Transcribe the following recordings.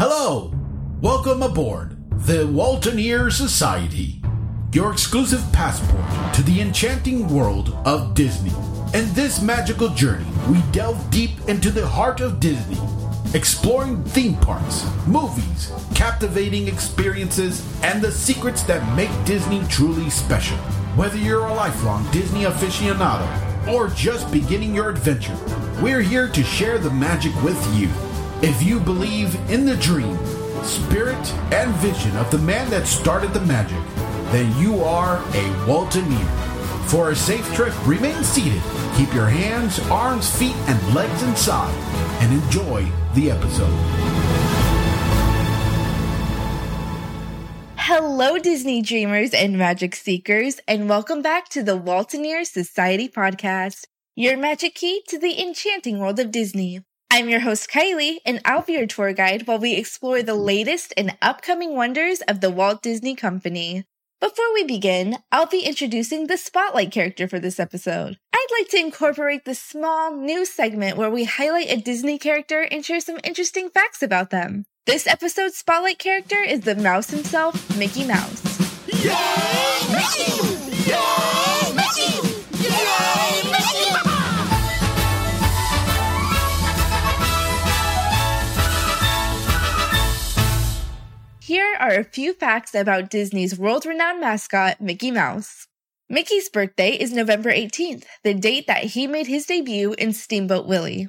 Hello! Welcome aboard the Waltineer Society, your exclusive passport to the enchanting world of Disney. In this magical journey, we delve deep into the heart of Disney, exploring theme parks, movies, captivating experiences, and the secrets that make Disney truly special. Whether you're a lifelong Disney aficionado or just beginning your adventure, we're here to share the magic with you. If you believe in the dream, spirit, and vision of the man that started the magic, then you are a Waltineer. For a safe trip, remain seated, keep your hands, arms, feet, and legs inside, and enjoy the episode. Hello, Disney dreamers and magic seekers, and welcome back to the Waltineer Society podcast, your magic key to the enchanting world of Disney. I'm your host, Kylee, and I'll be your tour guide while we explore the latest and upcoming wonders of the Walt Disney Company. Before we begin, I'll be introducing the Spotlight character for this episode. I'd like to incorporate the small new segment where we highlight a Disney character and share some interesting facts about them. This episode's Spotlight character is the mouse himself, Mickey Mouse. Yay, Here are a few facts about Disney's world renowned mascot, Mickey Mouse. Mickey's birthday is November 18th, the date that he made his debut in Steamboat Willie.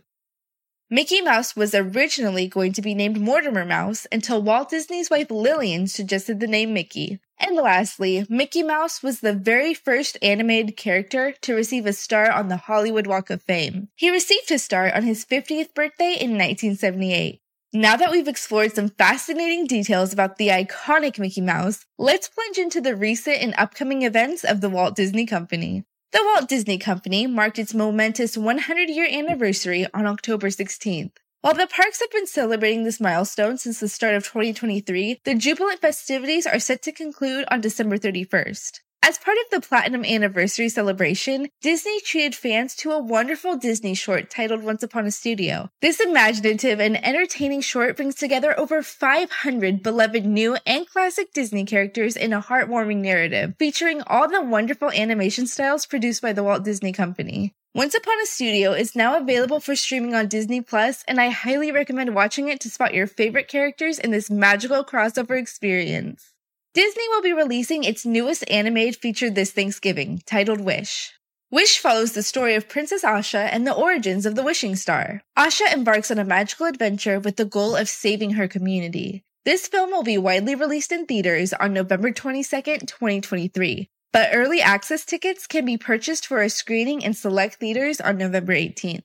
Mickey Mouse was originally going to be named Mortimer Mouse until Walt Disney's wife Lillian suggested the name Mickey. And lastly, Mickey Mouse was the very first animated character to receive a star on the Hollywood Walk of Fame. He received his star on his 50th birthday in 1978. Now that we've explored some fascinating details about the iconic Mickey Mouse, let's plunge into the recent and upcoming events of the Walt Disney Company. The Walt Disney Company marked its momentous 100 year anniversary on October 16th. While the parks have been celebrating this milestone since the start of 2023, the jubilant festivities are set to conclude on December 31st. As part of the Platinum Anniversary celebration, Disney treated fans to a wonderful Disney short titled Once Upon a Studio. This imaginative and entertaining short brings together over 500 beloved new and classic Disney characters in a heartwarming narrative, featuring all the wonderful animation styles produced by the Walt Disney Company. Once Upon a Studio is now available for streaming on Disney Plus, and I highly recommend watching it to spot your favorite characters in this magical crossover experience. Disney will be releasing its newest animated feature this Thanksgiving, titled Wish. Wish follows the story of Princess Asha and the origins of the wishing star. Asha embarks on a magical adventure with the goal of saving her community. This film will be widely released in theaters on November 22nd, 2023, but early access tickets can be purchased for a screening in select theaters on November 18th.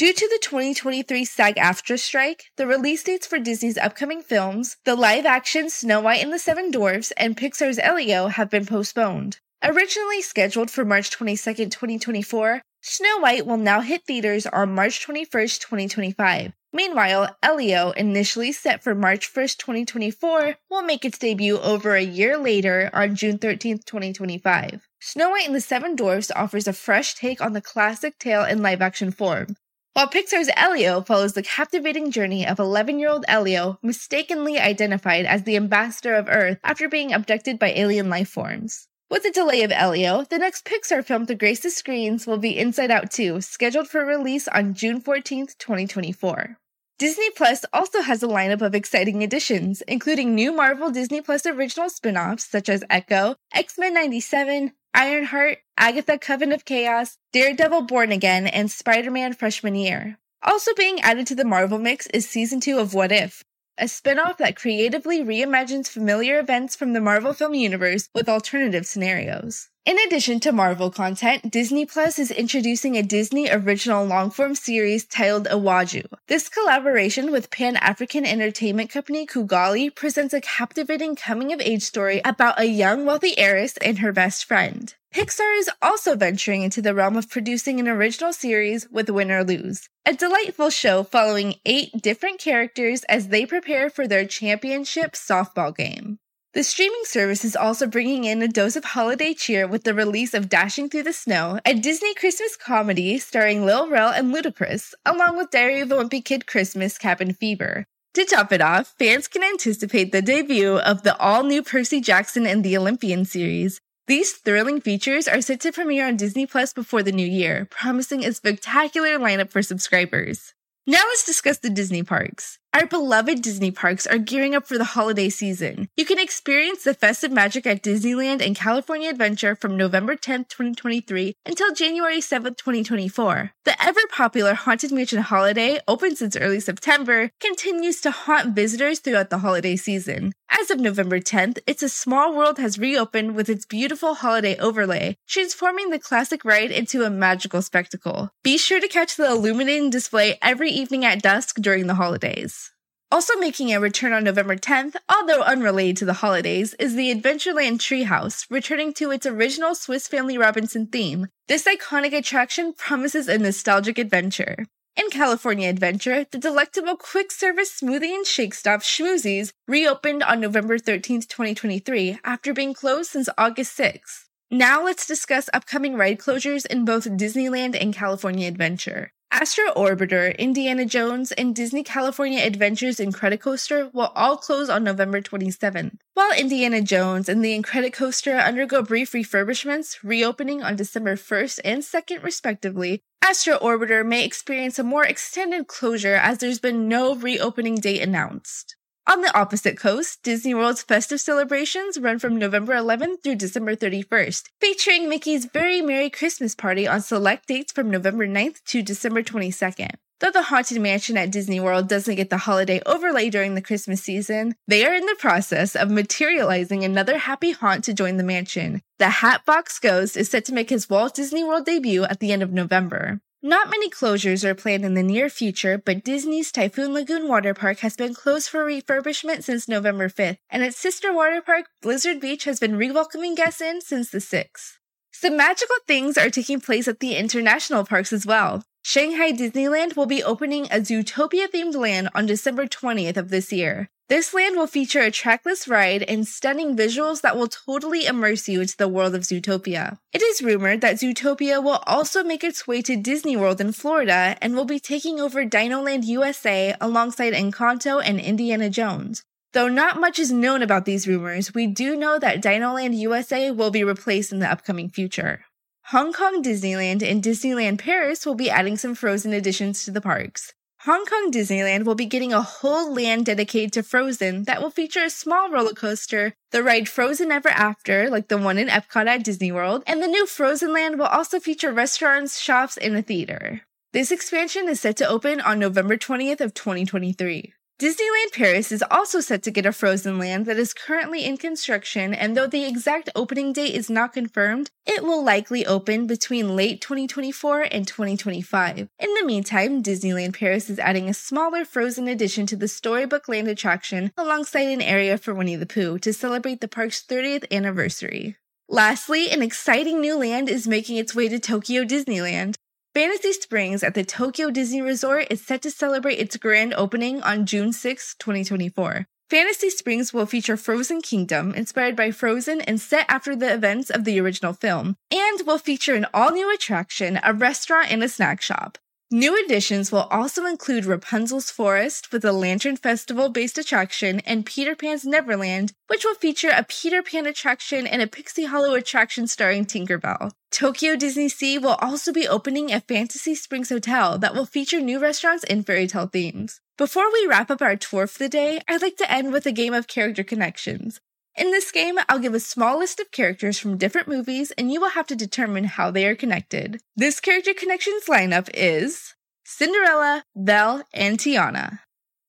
Due to the 2023 SAG AFTRA strike, the release dates for Disney's upcoming films, the live action Snow White and the Seven Dwarfs, and Pixar's Elio, have been postponed. Originally scheduled for March 22, 2024, Snow White will now hit theaters on March 21, 2025. Meanwhile, Elio, initially set for March 1, 2024, will make its debut over a year later on June 13, 2025. Snow White and the Seven Dwarfs offers a fresh take on the classic tale in live action form, while Pixar's Elio follows the captivating journey of 11 year old Elio, mistakenly identified as the ambassador of Earth after being abducted by alien life forms. With the delay of Elio, the next Pixar film to grace the screens will be Inside Out 2, scheduled for release on June 14, 2024. Disney Plus also has a lineup of exciting additions, including new Marvel Disney Plus original spin offs such as Echo, X Men 97, Ironheart, Agatha Coven of Chaos, Daredevil Born Again, and Spider Man Freshman Year. Also being added to the Marvel mix is Season 2 of What If, a spin-off that creatively reimagines familiar events from the Marvel film universe with alternative scenarios. In addition to Marvel content, Disney Plus is introducing a Disney original long-form series titled Iwájú. This collaboration with Pan-African entertainment company Kugali presents a captivating coming-of-age story about a young wealthy heiress and her best friend. Pixar is also venturing into the realm of producing an original series with Win or Lose, a delightful show following eight different characters as they prepare for their championship softball game. The streaming service is also bringing in a dose of holiday cheer with the release of Dashing Through the Snow, a Disney Christmas comedy starring Lil Rel and Ludacris, along with Diary of a Wimpy Kid Christmas Cabin Fever. To top it off, fans can anticipate the debut of the all new Percy Jackson and the Olympian series. These thrilling features are set to premiere on Disney Plus before the new year, promising a spectacular lineup for subscribers. Now let's discuss the Disney parks. Our beloved Disney parks are gearing up for the holiday season. You can experience the festive magic at Disneyland and California Adventure from November 10th, 2023 until January 7th, 2024. The ever popular Haunted Mansion Holiday, open since early September, continues to haunt visitors throughout the holiday season. As of November 10th, It's a Small World has reopened with its beautiful holiday overlay, transforming the classic ride into a magical spectacle. Be sure to catch the illuminating display every evening at dusk during the holidays. Also making a return on November 10th, although unrelated to the holidays, is the Adventureland Treehouse, returning to its original Swiss Family Robinson theme. This iconic attraction promises a nostalgic adventure. In California Adventure, the delectable quick service smoothie and shake stop Schmoozies reopened on November 13th, 2023, after being closed since August 6th. Now let's discuss upcoming ride closures in both Disneyland and California Adventure. Astro Orbiter, Indiana Jones, and Disney California Adventures Incredicoaster will all close on November 27th, while Indiana Jones and the Incredicoaster undergo brief refurbishments, reopening on December 1st and 2nd, respectively. Astro Orbiter may experience a more extended closure as there's been no reopening date announced. On the opposite coast, Disney World's festive celebrations run from November 11th through December 31st, featuring Mickey's Very Merry Christmas Party on select dates from November 9th to December 22nd. Though the Haunted Mansion at Disney World doesn't get the holiday overlay during the Christmas season, they are in the process of materializing another happy haunt to join the mansion. The Hatbox Ghost is set to make his Walt Disney World debut at the end of November. Not many closures are planned in the near future, but Disney's Typhoon Lagoon Water Park has been closed for refurbishment since November 5th, and its sister water park, Blizzard Beach, has been re-welcoming guests in since the 6th. Some magical things are taking place at the international parks as well. Shanghai Disneyland will be opening a Zootopia themed land on December 20th of this year. This land will feature a trackless ride and stunning visuals that will totally immerse you into the world of Zootopia. It is rumored that Zootopia will also make its way to Disney World in Florida and will be taking over Dinoland USA alongside Encanto and Indiana Jones. Though not much is known about these rumors, we do know that Dinoland USA will be replaced in the upcoming future. Hong Kong Disneyland and Disneyland Paris will be adding some Frozen additions to the parks. Hong Kong Disneyland will be getting a whole land dedicated to Frozen that will feature a small roller coaster, the ride Frozen Ever After, like the one in Epcot at Disney World, and the new Frozen Land will also feature restaurants, shops, and a theater. This expansion is set to open on November 20th of 2023. Disneyland Paris is also set to get a Frozen Land that is currently in construction, and though the exact opening date is not confirmed, it will likely open between late 2024 and 2025. In the meantime, Disneyland Paris is adding a smaller Frozen addition to the Storybook Land attraction alongside an area for Winnie the Pooh to celebrate the park's 30th anniversary. Lastly, an exciting new land is making its way to Tokyo Disneyland. Fantasy Springs at the Tokyo Disney Resort is set to celebrate its grand opening on June 6, 2024. Fantasy Springs will feature Frozen Kingdom, inspired by Frozen and set after the events of the original film, and will feature an all new attraction, a restaurant, and a snack shop. New additions will also include Rapunzel's Forest with a Lantern Festival based attraction and Peter Pan's Neverland, which will feature a Peter Pan attraction and a Pixie Hollow attraction starring Tinkerbell. Tokyo Disney Sea will also be opening a Fantasy Springs hotel that will feature new restaurants and fairy tale themes. Before we wrap up our tour for the day, I'd like to end with a game of character connections. In this game, I'll give a small list of characters from different movies, and you will have to determine how they are connected. This character connections lineup is Cinderella, Belle, and Tiana.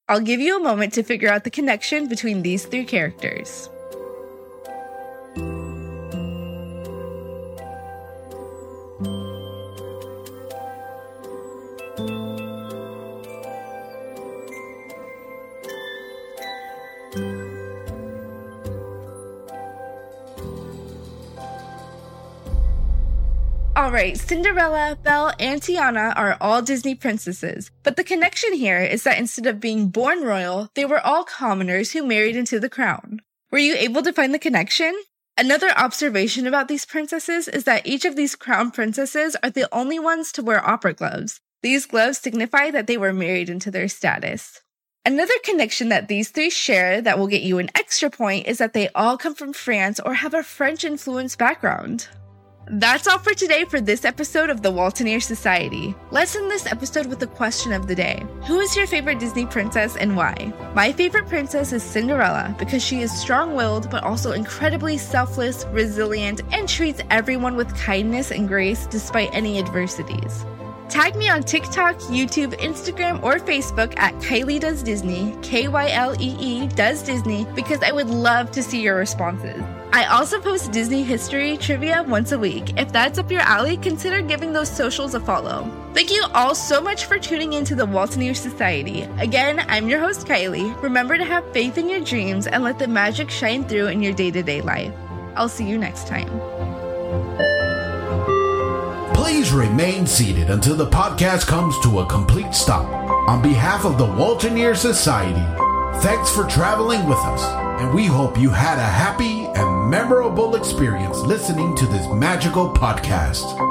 I'll give you a moment to figure out the connection between these three characters. Alright, Cinderella, Belle, and Tiana are all Disney princesses, but the connection here is that instead of being born royal, they were all commoners who married into the crown. Were you able to find the connection? Another observation about these princesses is that each of these crown princesses are the only ones to wear opera gloves. These gloves signify that they were married into their status. Another connection that these three share that will get you an extra point is that they all come from France or have a French influenced background. That's all for today for this episode of the Waltineer Society. Let's end this episode with the question of the day Who is your favorite Disney princess and why? My favorite princess is Cinderella because she is strong willed but also incredibly selfless, resilient, and treats everyone with kindness and grace despite any adversities. Tag me on TikTok, YouTube, Instagram, or Facebook at Kylee Does Disney, K Y L E E Does Disney, because I would love to see your responses. I also post Disney history trivia once a week. If that's up your alley, consider giving those socials a follow. Thank you all so much for tuning into the Waltineer Society. Again, I'm your host, Kylee. Remember to have faith in your dreams and let the magic shine through in your day to day life. I'll see you next time. Please remain seated until the podcast comes to a complete stop. On behalf of the Waltineer Society, thanks for traveling with us, and we hope you had a happy and memorable experience listening to this magical podcast.